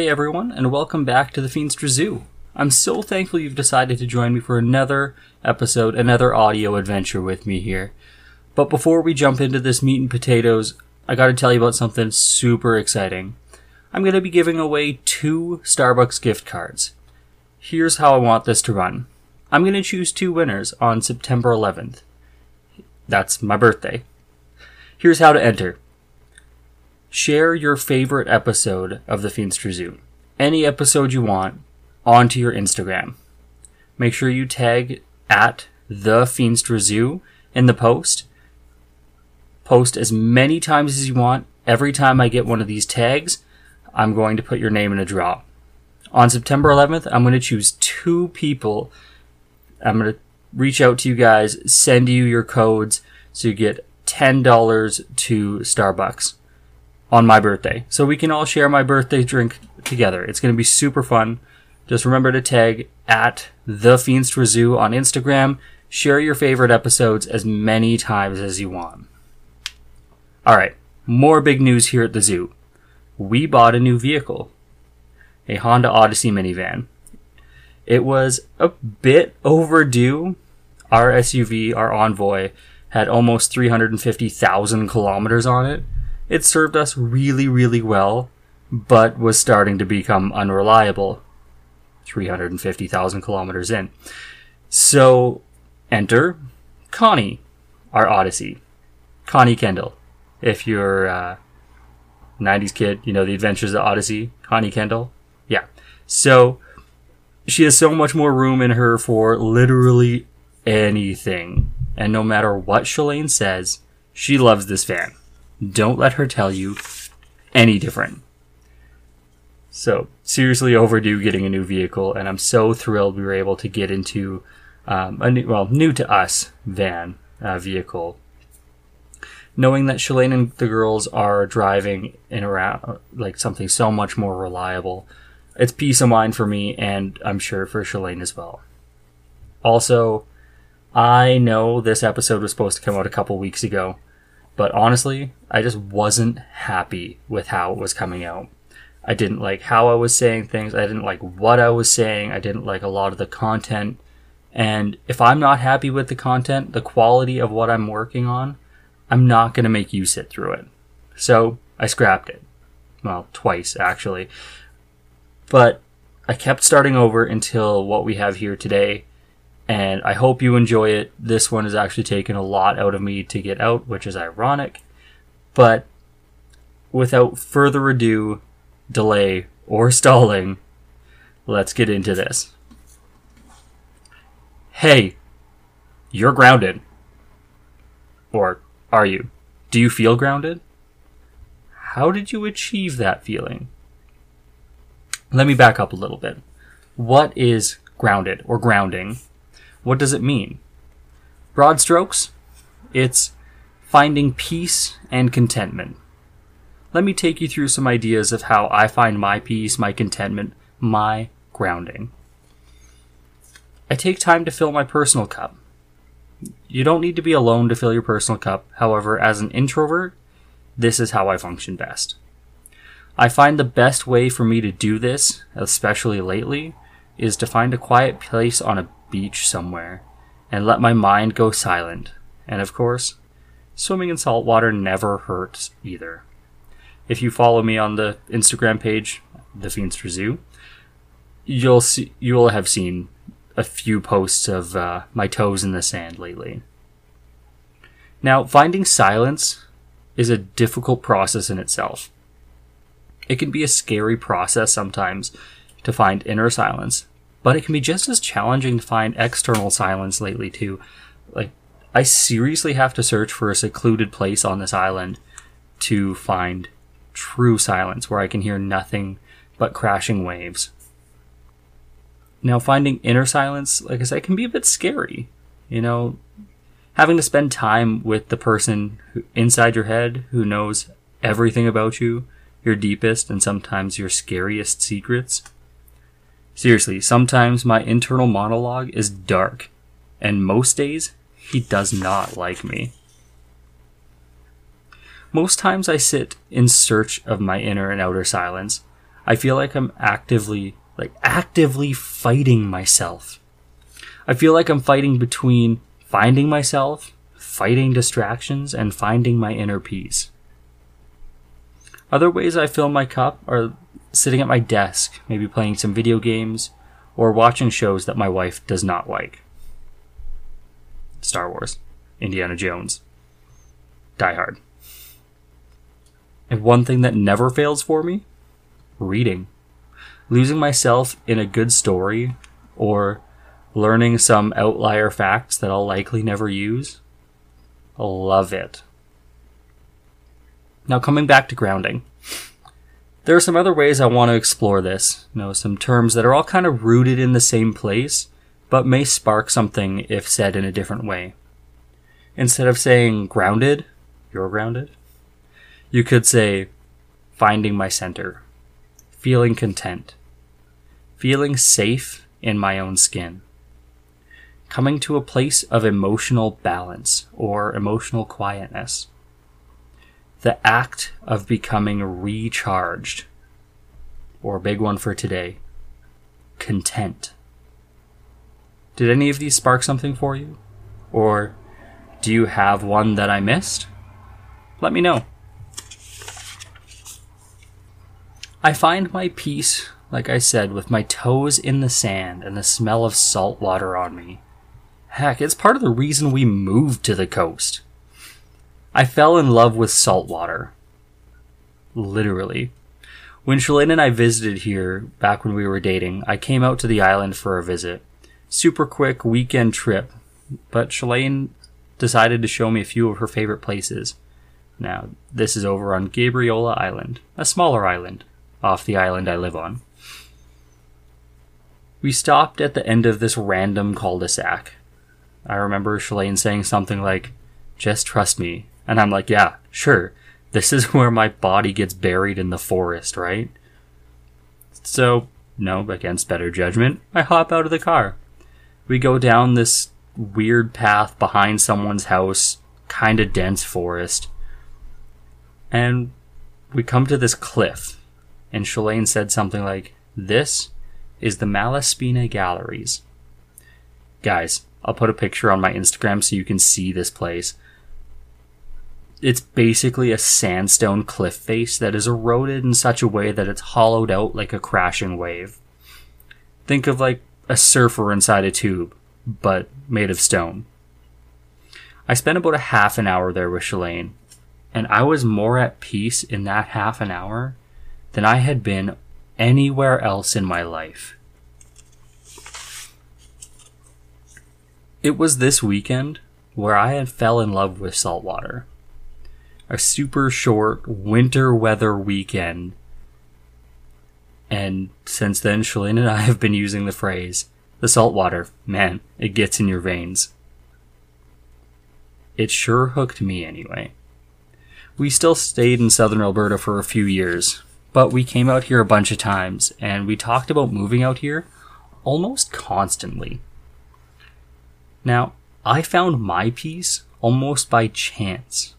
Hey everyone, and welcome back to the Feenstra Zoo. I'm so thankful you've decided to join me for another episode, another audio adventure with me here. But before we jump into this meat and potatoes, I gotta tell you about something super exciting. I'm gonna be giving away two Starbucks gift cards. Here's how I want this to run. I'm gonna choose two winners on September 11th. That's my birthday. Here's how to enter share your favorite episode of the Feenstra Zoo. Any episode you want onto your Instagram. Make sure you tag at the Feenstra Zoo in the post. Post as many times as you want. Every time I get one of these tags, I'm going to put your name in a draw. On September 11th, I'm going to choose two people. I'm going to reach out to you guys, send you your codes so you get $10 to Starbucks on my birthday. So we can all share my birthday drink together. It's going to be super fun. Just remember to tag at the Feenstra Zoo on Instagram. Share your favorite episodes as many times as you want. All right, more big news here at the zoo. We bought a new vehicle, a Honda Odyssey minivan. It was a bit overdue. Our SUV, our Envoy, had almost 350,000 kilometers on it it served us really, really well, but was starting to become unreliable. 350,000 kilometers in. So, enter Connie, our Odyssey. Connie Kendall. If you're uh, a 90s kid, you know the adventures of Odyssey. Connie Kendall. Yeah. So, she has so much more room in her for literally anything. And no matter what Shalane says, she loves this van. Don't let her tell you any different. So, seriously overdue getting a new vehicle, and I'm so thrilled we were able to get into um, a new, well, new to us van uh, vehicle. Knowing that Shalane and the girls are driving in around like something so much more reliable, it's peace of mind for me, and I'm sure for Shalane as well. Also, I know this episode was supposed to come out a couple weeks ago, but honestly, I just wasn't happy with how it was coming out. I didn't like how I was saying things. I didn't like what I was saying. I didn't like a lot of the content. And if I'm not happy with the content, the quality of what I'm working on, I'm not going to make you sit through it. So I scrapped it. Well, twice actually. But I kept starting over until what we have here today and I hope you enjoy it. This one has actually taken a lot out of me to get out, which is ironic. But without further ado, delay, or stalling, let's get into this. Hey, you're grounded. Or are you? Do you feel grounded? How did you achieve that feeling? Let me back up a little bit. What is grounded or grounding? What does it mean? Broad strokes, it's finding peace and contentment. Let me take you through some ideas of how I find my peace, my contentment, my grounding. I take time to fill my personal cup. You don't need to be alone to fill your personal cup. However, as an introvert, this is how I function best. I find the best way for me to do this, especially lately, is to find a quiet place on a beach somewhere and let my mind go silent. And of course, swimming in salt water never hurts either. If you follow me on the Instagram page, the Feenstra Zoo, you'll see you will have seen a few posts of uh, my toes in the sand lately. Now, finding silence is a difficult process in itself. It can be a scary process sometimes to find inner silence, but it can be just as challenging to find external silence lately too. Like I seriously have to search for a secluded place on this island to find true silence where I can hear nothing but crashing waves. Now, finding inner silence, like I said, can be a bit scary. You know, having to spend time with the person who, inside your head who knows everything about you, your deepest and sometimes your scariest secrets. Seriously, sometimes my internal monologue is dark, and most days he does not like me. Most times I sit in search of my inner and outer silence. I feel like I'm actively, like actively fighting myself. I feel like I'm fighting between finding myself, fighting distractions, and finding my inner peace. Other ways I fill my cup are sitting at my desk, maybe playing some video games, or watching shows that my wife does not like. Star Wars, Indiana Jones, Die Hard. And one thing that never fails for me reading. Losing myself in a good story or learning some outlier facts that I'll likely never use. Love it. Now, coming back to grounding. There are some other ways I want to explore this. You know, some terms that are all kind of rooted in the same place, but may spark something if said in a different way. Instead of saying grounded, you're grounded, you could say finding my center, feeling content, feeling safe in my own skin, coming to a place of emotional balance or emotional quietness, the act of becoming recharged, or big one for today, content. Did any of these spark something for you? Or do you have one that I missed? Let me know. I find my peace, like I said, with my toes in the sand and the smell of salt water on me. Heck, it's part of the reason we moved to the coast. I fell in love with salt water. Literally. When Shalane and I visited here back when we were dating, I came out to the island for a visit super quick weekend trip, but Shalane decided to show me a few of her favorite places. Now, this is over on Gabriola Island, a smaller island off the island I live on. We stopped at the end of this random cul de sac. I remember Shalane saying something like, just trust me. And I'm like, yeah, sure. This is where my body gets buried in the forest, right? So, no, against better judgment, I hop out of the car we go down this weird path behind someone's house, kind of dense forest, and we come to this cliff. And Shalane said something like, This is the Malaspina Galleries. Guys, I'll put a picture on my Instagram so you can see this place. It's basically a sandstone cliff face that is eroded in such a way that it's hollowed out like a crashing wave. Think of like a surfer inside a tube, but made of stone. I spent about a half an hour there with Shalane, and I was more at peace in that half an hour than I had been anywhere else in my life. It was this weekend where I had fell in love with saltwater. A super short winter weather weekend and since then, Shalane and I have been using the phrase, the salt water, man, it gets in your veins. It sure hooked me anyway. We still stayed in southern Alberta for a few years, but we came out here a bunch of times and we talked about moving out here almost constantly. Now, I found my peace almost by chance,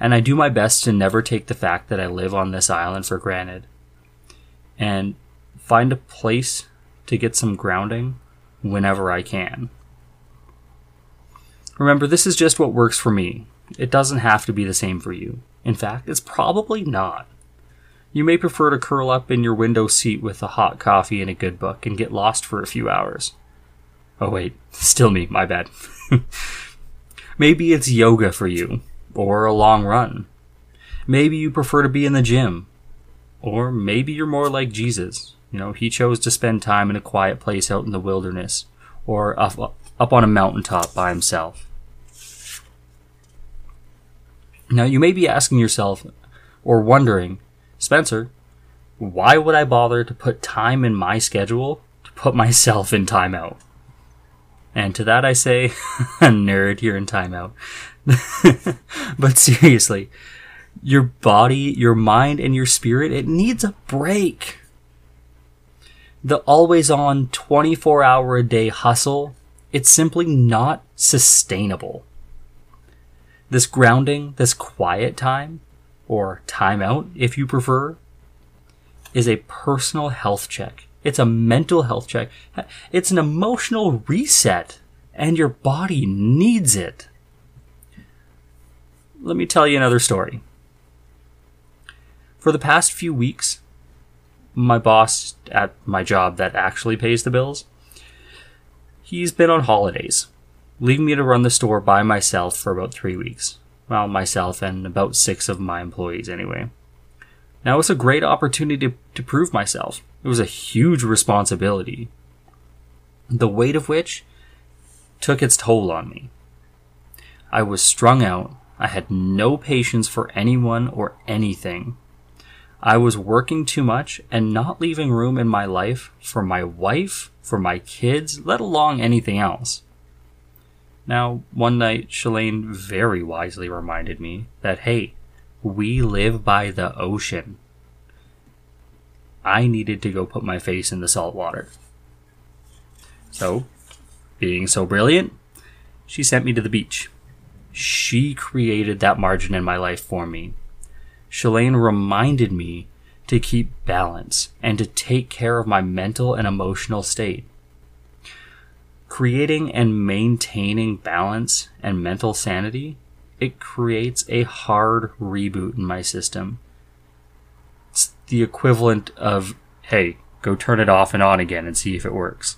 and I do my best to never take the fact that I live on this island for granted and find a place to get some grounding whenever I can. Remember, this is just what works for me. It doesn't have to be the same for you. In fact, it's probably not. You may prefer to curl up in your window seat with a hot coffee and a good book and get lost for a few hours. Oh, wait, still me, my bad. Maybe it's yoga for you, or a long run. Maybe you prefer to be in the gym, Or maybe you're more like Jesus. You know, he chose to spend time in a quiet place out in the wilderness or up, up on a mountaintop by himself. Now, you may be asking yourself or wondering, Spencer, why would I bother to put time in my schedule to put myself in timeout? And to that I say, nerd, you're in timeout. but seriously, your body, your mind, and your spirit, it needs a break. The always on 24 hour a day hustle, it's simply not sustainable. This grounding, this quiet time, or timeout if you prefer, is a personal health check. It's a mental health check. It's an emotional reset, and your body needs it. Let me tell you another story. For the past few weeks, my boss at my job that actually pays the bills, he's been on holidays, leaving me to run the store by myself for about three weeks. Well, myself and about six of my employees, anyway. Now, it was a great opportunity to, to prove myself. It was a huge responsibility, the weight of which took its toll on me. I was strung out. I had no patience for anyone or anything. I was working too much and not leaving room in my life for my wife, for my kids, let alone anything else. Now, one night, Shalane very wisely reminded me that, hey, we live by the ocean. I needed to go put my face in the salt water. So, being so brilliant, she sent me to the beach. She created that margin in my life for me. Shalane reminded me to keep balance and to take care of my mental and emotional state. Creating and maintaining balance and mental sanity, it creates a hard reboot in my system. It's the equivalent of, hey, go turn it off and on again and see if it works.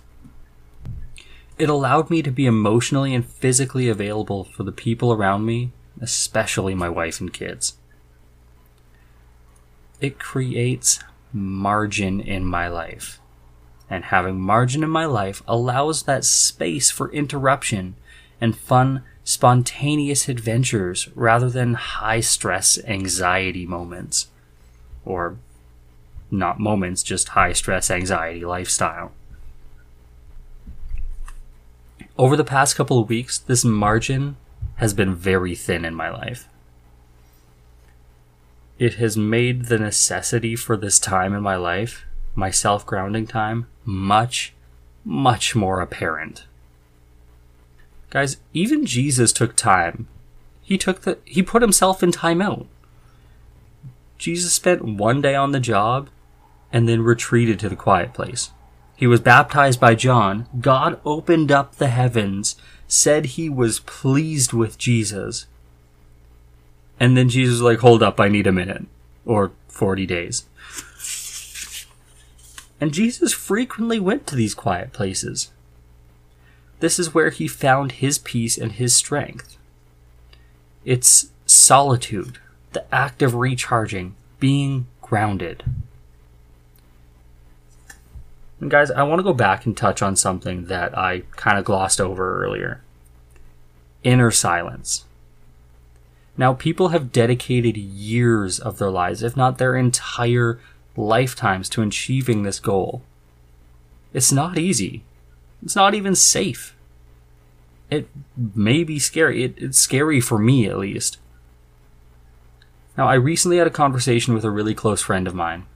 It allowed me to be emotionally and physically available for the people around me, especially my wife and kids it creates margin in my life. And having margin in my life allows that space for interruption and fun, spontaneous adventures rather than high stress anxiety moments. Or not moments, just high stress anxiety lifestyle. Over the past couple of weeks, this margin has been very thin in my life it has made the necessity for this time in my life, my self grounding time, much, much more apparent. Guys, even Jesus took time. He took the he put himself in timeout. Jesus spent one day on the job and then retreated to the quiet place. He was baptized by John. God opened up the heavens, said he was pleased with Jesus, and then Jesus was like, hold up, I need a minute. Or 40 days. And Jesus frequently went to these quiet places. This is where he found his peace and his strength. It's solitude, the act of recharging, being grounded. And guys, I want to go back and touch on something that I kind of glossed over earlier inner silence. Now, people have dedicated years of their lives, if not their entire lifetimes, to achieving this goal. It's not easy. It's not even safe. It may be scary. It, it's scary for me, at least. Now, I recently had a conversation with a really close friend of mine.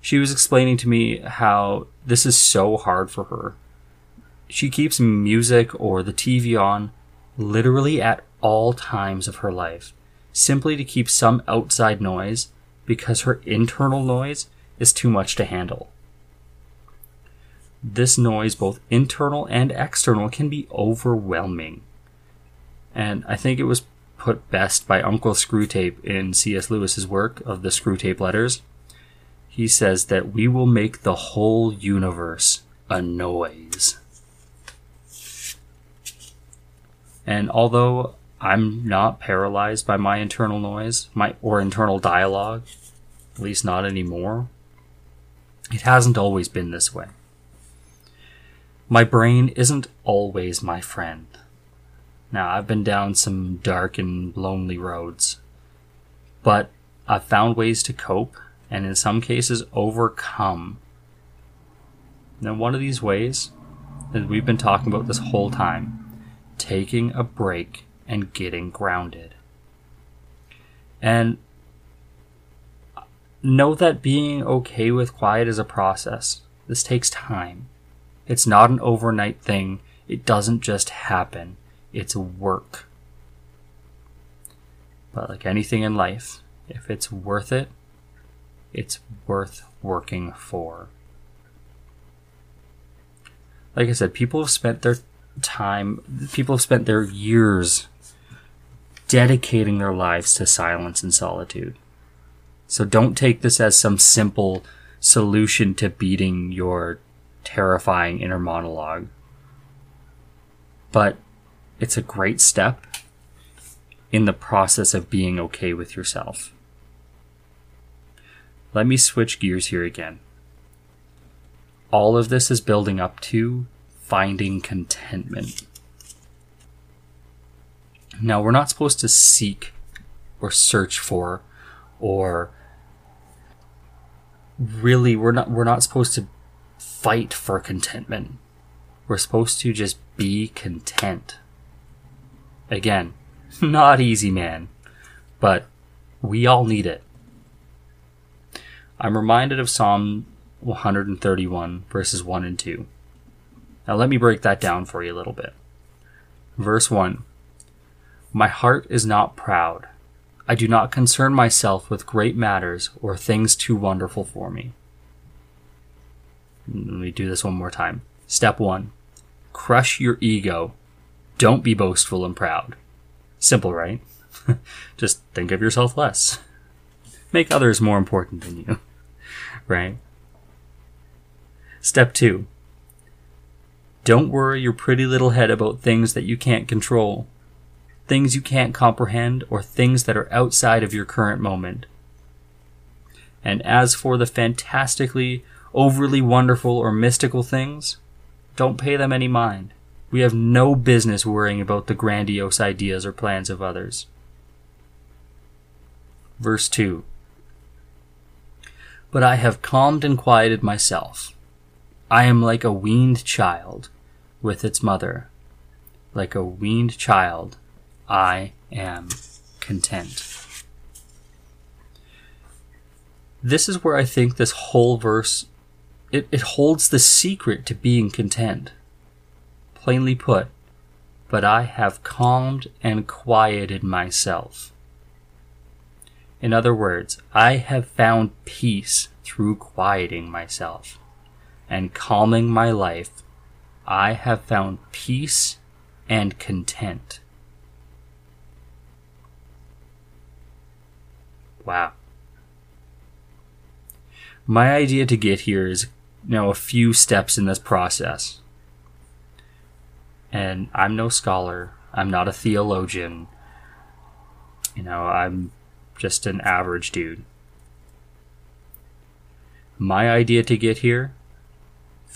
She was explaining to me how this is so hard for her. She keeps music or the TV on literally at all times of her life, simply to keep some outside noise because her internal noise is too much to handle. This noise, both internal and external, can be overwhelming. And I think it was put best by Uncle Screwtape in C.S. Lewis's work of the Screwtape Letters. He says that we will make the whole universe a noise. And although I'm not paralyzed by my internal noise, my or internal dialogue, at least not anymore. It hasn't always been this way. My brain isn't always my friend. Now, I've been down some dark and lonely roads, but I've found ways to cope and in some cases overcome. And one of these ways that we've been talking about this whole time taking a break and getting grounded. And know that being okay with quiet is a process. This takes time. It's not an overnight thing. It doesn't just happen. It's work. But like anything in life, if it's worth it, it's worth working for. Like I said, people have spent their time, people have spent their years dedicating their lives to silence and solitude. So don't take this as some simple solution to beating your terrifying inner monologue. But it's a great step in the process of being okay with yourself. Let me switch gears here again. All of this is building up to finding contentment. Now, we're not supposed to seek or search for or really we're not we're not supposed to fight for contentment. We're supposed to just be content. Again, not easy, man, but we all need it. I'm reminded of Psalm 131, verses 1 and 2. Now, let me break that down for you a little bit. Verse 1 My heart is not proud. I do not concern myself with great matters or things too wonderful for me. Let me do this one more time. Step 1 Crush your ego. Don't be boastful and proud. Simple, right? Just think of yourself less. Make others more important than you. Right? Step 2 Don't worry your pretty little head about things that you can't control, things you can't comprehend, or things that are outside of your current moment. And as for the fantastically, overly wonderful, or mystical things, don't pay them any mind. We have no business worrying about the grandiose ideas or plans of others. Verse 2 but I have calmed and quieted myself. I am like a weaned child with its mother. Like a weaned child, I am content. This is where I think this whole verse it, it holds the secret to being content. Plainly put, but I have calmed and quieted myself. In other words, I have found peace through quieting myself and calming my life. I have found peace and content. Wow. My idea to get here is, you know, a few steps in this process. And I'm no scholar. I'm not a theologian. You know, I'm just an average dude. My idea to get here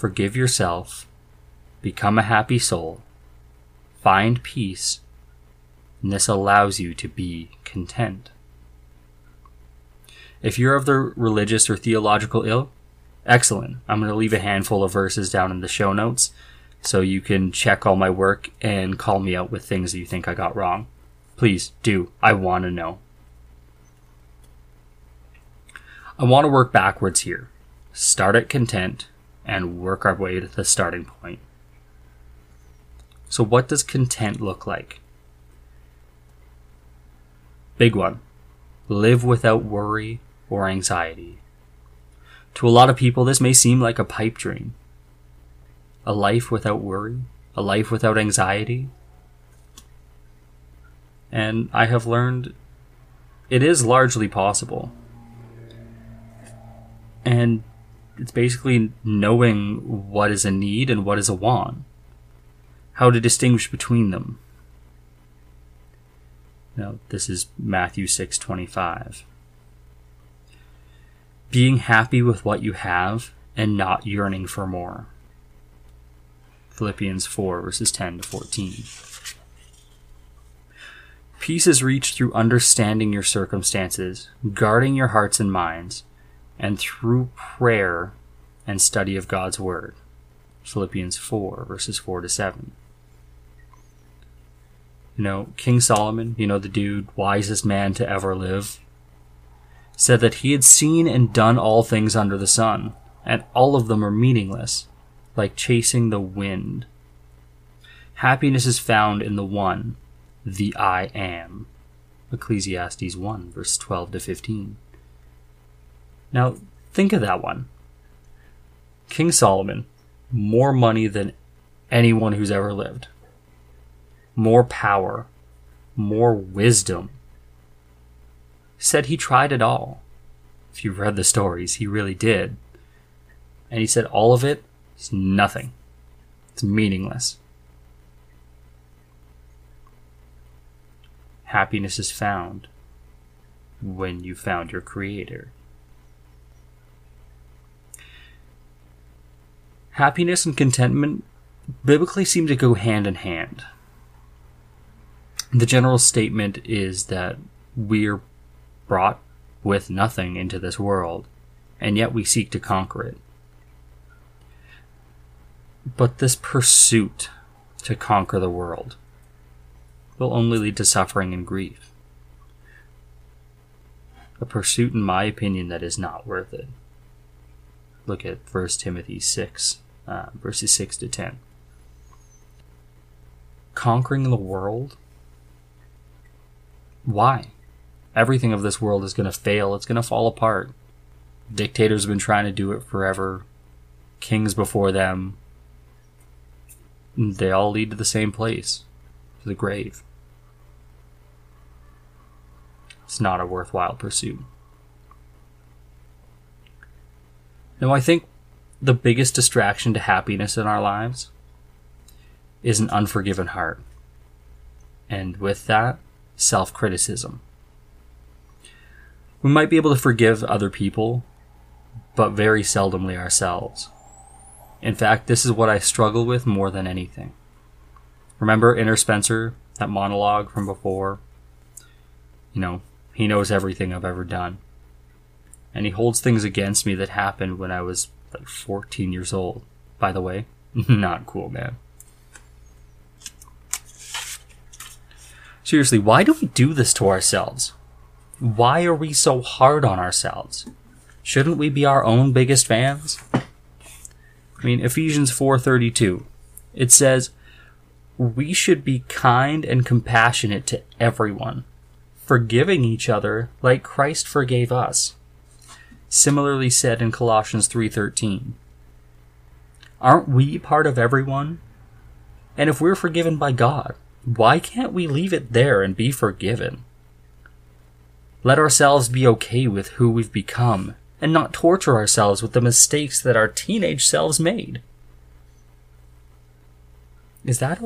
forgive yourself, become a happy soul, find peace, and this allows you to be content. If you're of the religious or theological ill, excellent. I'm going to leave a handful of verses down in the show notes so you can check all my work and call me out with things that you think I got wrong. Please do. I want to know. I want to work backwards here. Start at content and work our way to the starting point. So, what does content look like? Big one live without worry or anxiety. To a lot of people, this may seem like a pipe dream. A life without worry, a life without anxiety. And I have learned it is largely possible and it's basically knowing what is a need and what is a want how to distinguish between them now this is matthew 6.25 being happy with what you have and not yearning for more. Philippians 4, verses 10 to 14. Peace is reached through understanding your circumstances, guarding your hearts and minds, and through prayer and study of God's Word. Philippians 4, verses 4 to 7. You know, King Solomon, you know, the dude, wisest man to ever live, said that he had seen and done all things under the sun, and all of them are meaningless, like chasing the wind. Happiness is found in the one, the I am. Ecclesiastes 1, verse 12 to 15. Now, think of that one. King Solomon, more money than anyone who's ever lived, more power, more wisdom. Said he tried it all. If you've read the stories, he really did. And he said all of it is nothing. It's meaningless. Happiness is found when you found your Creator. Happiness and contentment biblically seem to go hand in hand. The general statement is that we're brought with nothing into this world, and yet we seek to conquer it. But this pursuit to conquer the world will only lead to suffering and grief. A pursuit, in my opinion, that is not worth it. Look at 1 Timothy 6, uh, verses 6 to 10. Conquering the world? Why? Everything of this world is going to fail, it's going to fall apart. Dictators have been trying to do it forever, kings before them. They all lead to the same place to the grave. It's not a worthwhile pursuit. Now, I think the biggest distraction to happiness in our lives is an unforgiven heart. And with that, self criticism. We might be able to forgive other people, but very seldomly ourselves. In fact, this is what I struggle with more than anything. Remember Inner Spencer, that monologue from before? You know, he knows everything I've ever done. And he holds things against me that happened when I was like 14 years old. By the way, not cool, man. Seriously, why do we do this to ourselves? Why are we so hard on ourselves? Shouldn't we be our own biggest fans? I mean, Ephesians 4:32. It says, "We should be kind and compassionate to everyone, forgiving each other like Christ forgave us." Similarly said in Colossians 3:13. Aren't we part of everyone? And if we're forgiven by God, why can't we leave it there and be forgiven? Let ourselves be okay with who we've become and not torture ourselves with the mistakes that our teenage selves made. Is that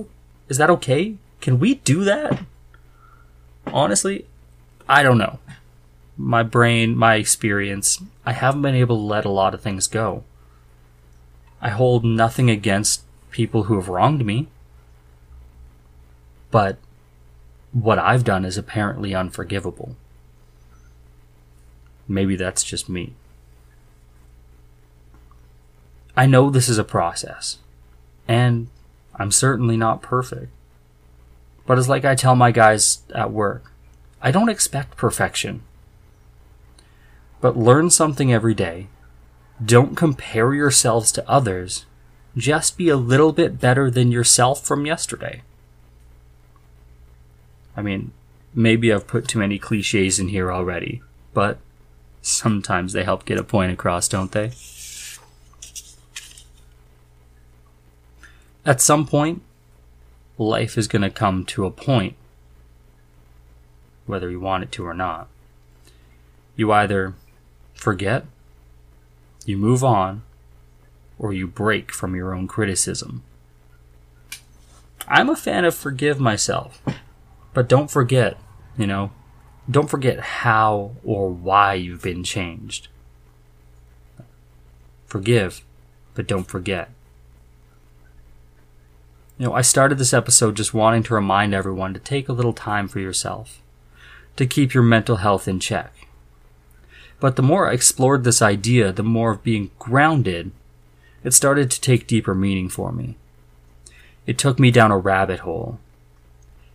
is that okay? Can we do that? Honestly, I don't know. My brain, my experience, I haven't been able to let a lot of things go. I hold nothing against people who have wronged me. But what I've done is apparently unforgivable. Maybe that's just me. I know this is a process, and I'm certainly not perfect. But it's like I tell my guys at work I don't expect perfection. But learn something every day. Don't compare yourselves to others. Just be a little bit better than yourself from yesterday. I mean, maybe I've put too many cliches in here already, but sometimes they help get a point across, don't they? At some point, life is going to come to a point, whether you want it to or not. You either forget, you move on, or you break from your own criticism. I'm a fan of forgive myself, but don't forget, you know, don't forget how or why you've been changed. Forgive, but don't forget. You know, I started this episode just wanting to remind everyone to take a little time for yourself, to keep your mental health in check. But the more I explored this idea, the more of being grounded, it started to take deeper meaning for me. It took me down a rabbit hole,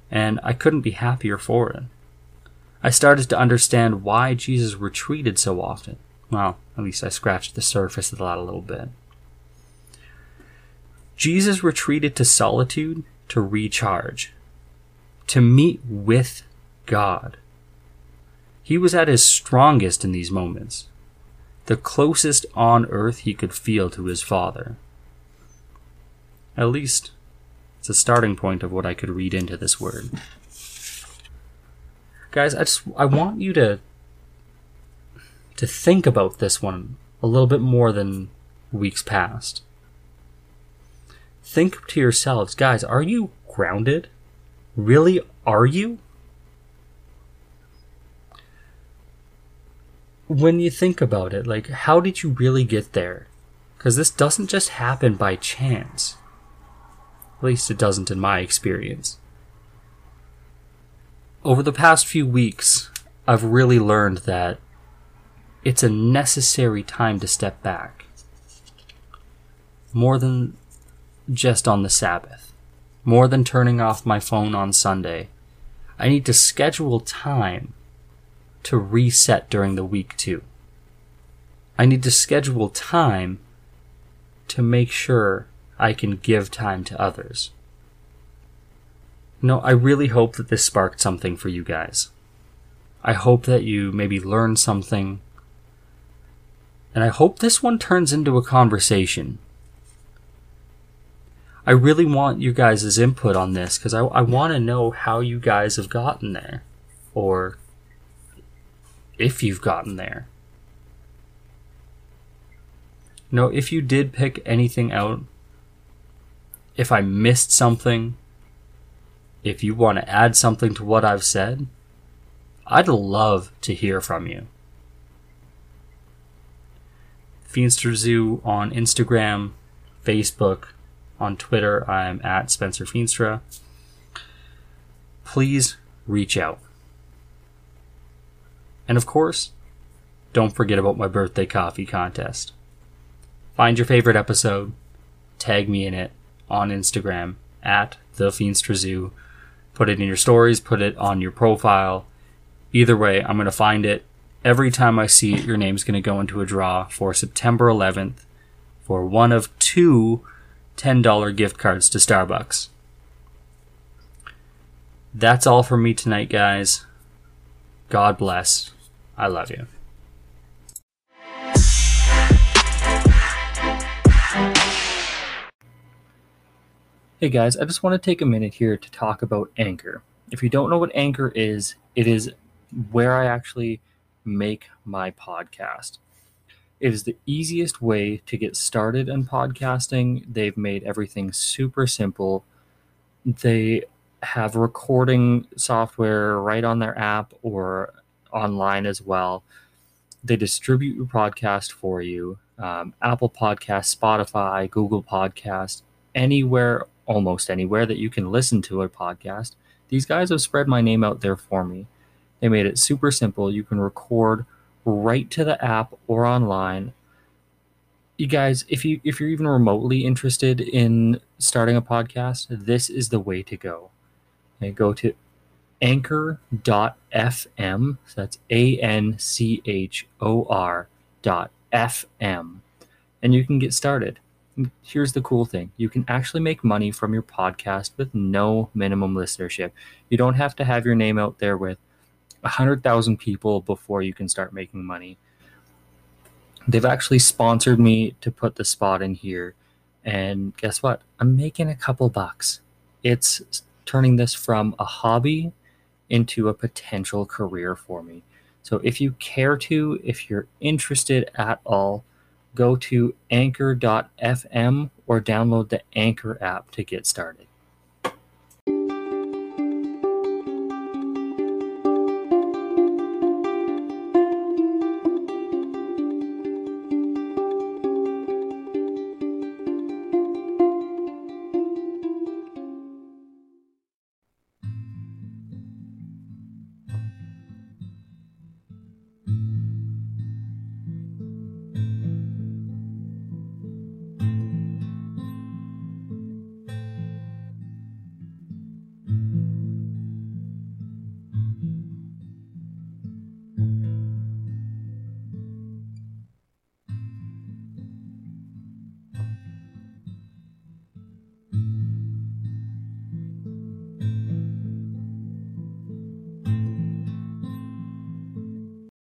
and I couldn't be happier for it. I started to understand why Jesus retreated so often. Well, at least I scratched the surface of that a little bit. Jesus retreated to solitude to recharge, to meet with God. He was at his strongest in these moments, the closest on earth he could feel to his Father. At least, it's a starting point of what I could read into this word. Guys, I just I want you to to think about this one a little bit more than weeks past. Think to yourselves, guys, are you grounded? Really are you? When you think about it, like, how did you really get there? Because this doesn't just happen by chance. At least it doesn't in my experience. Over the past few weeks, I've really learned that it's a necessary time to step back. More than just on the Sabbath. More than turning off my phone on Sunday. I need to schedule time to reset during the week too. I need to schedule time to make sure I can give time to others. No, I really hope that this sparked something for you guys. I hope that you maybe learned something. And I hope this one turns into a conversation. I really want you guys' input on this because I, I want to know how you guys have gotten there. Or if you've gotten there. No, if you did pick anything out, if I missed something, if you want to add something to what I've said, I'd love to hear from you. Feenstra Zoo on Instagram, Facebook, on Twitter, I'm at Spencer Feenstra. Please reach out. And of course, don't forget about my birthday coffee contest. Find your favorite episode, tag me in it on Instagram at the. Put it in your stories, put it on your profile. Either way, I'm going to find it. Every time I see it, your name's going to go into a draw for September 11th for one of two $10 gift cards to Starbucks. That's all for me tonight, guys. God bless. I love you. Hey guys, I just want to take a minute here to talk about Anchor. If you don't know what Anchor is, it is where I actually make my podcast. It is the easiest way to get started in podcasting. They've made everything super simple. They have recording software right on their app or online as well. They distribute your podcast for you. Um, Apple Podcast, Spotify, Google Podcast, anywhere, almost anywhere that you can listen to a podcast. These guys have spread my name out there for me. They made it super simple. You can record right to the app or online. You guys, if you if you're even remotely interested in starting a podcast, this is the way to go. Okay, go to anchor.fm. So that's A N C H O R dot FM. And you can get started. Here's the cool thing you can actually make money from your podcast with no minimum listenership. You don't have to have your name out there with 100,000 people before you can start making money. They've actually sponsored me to put the spot in here. And guess what? I'm making a couple bucks. It's turning this from a hobby into a potential career for me. So if you care to, if you're interested at all, go to anchor.fm or download the Anchor app to get started.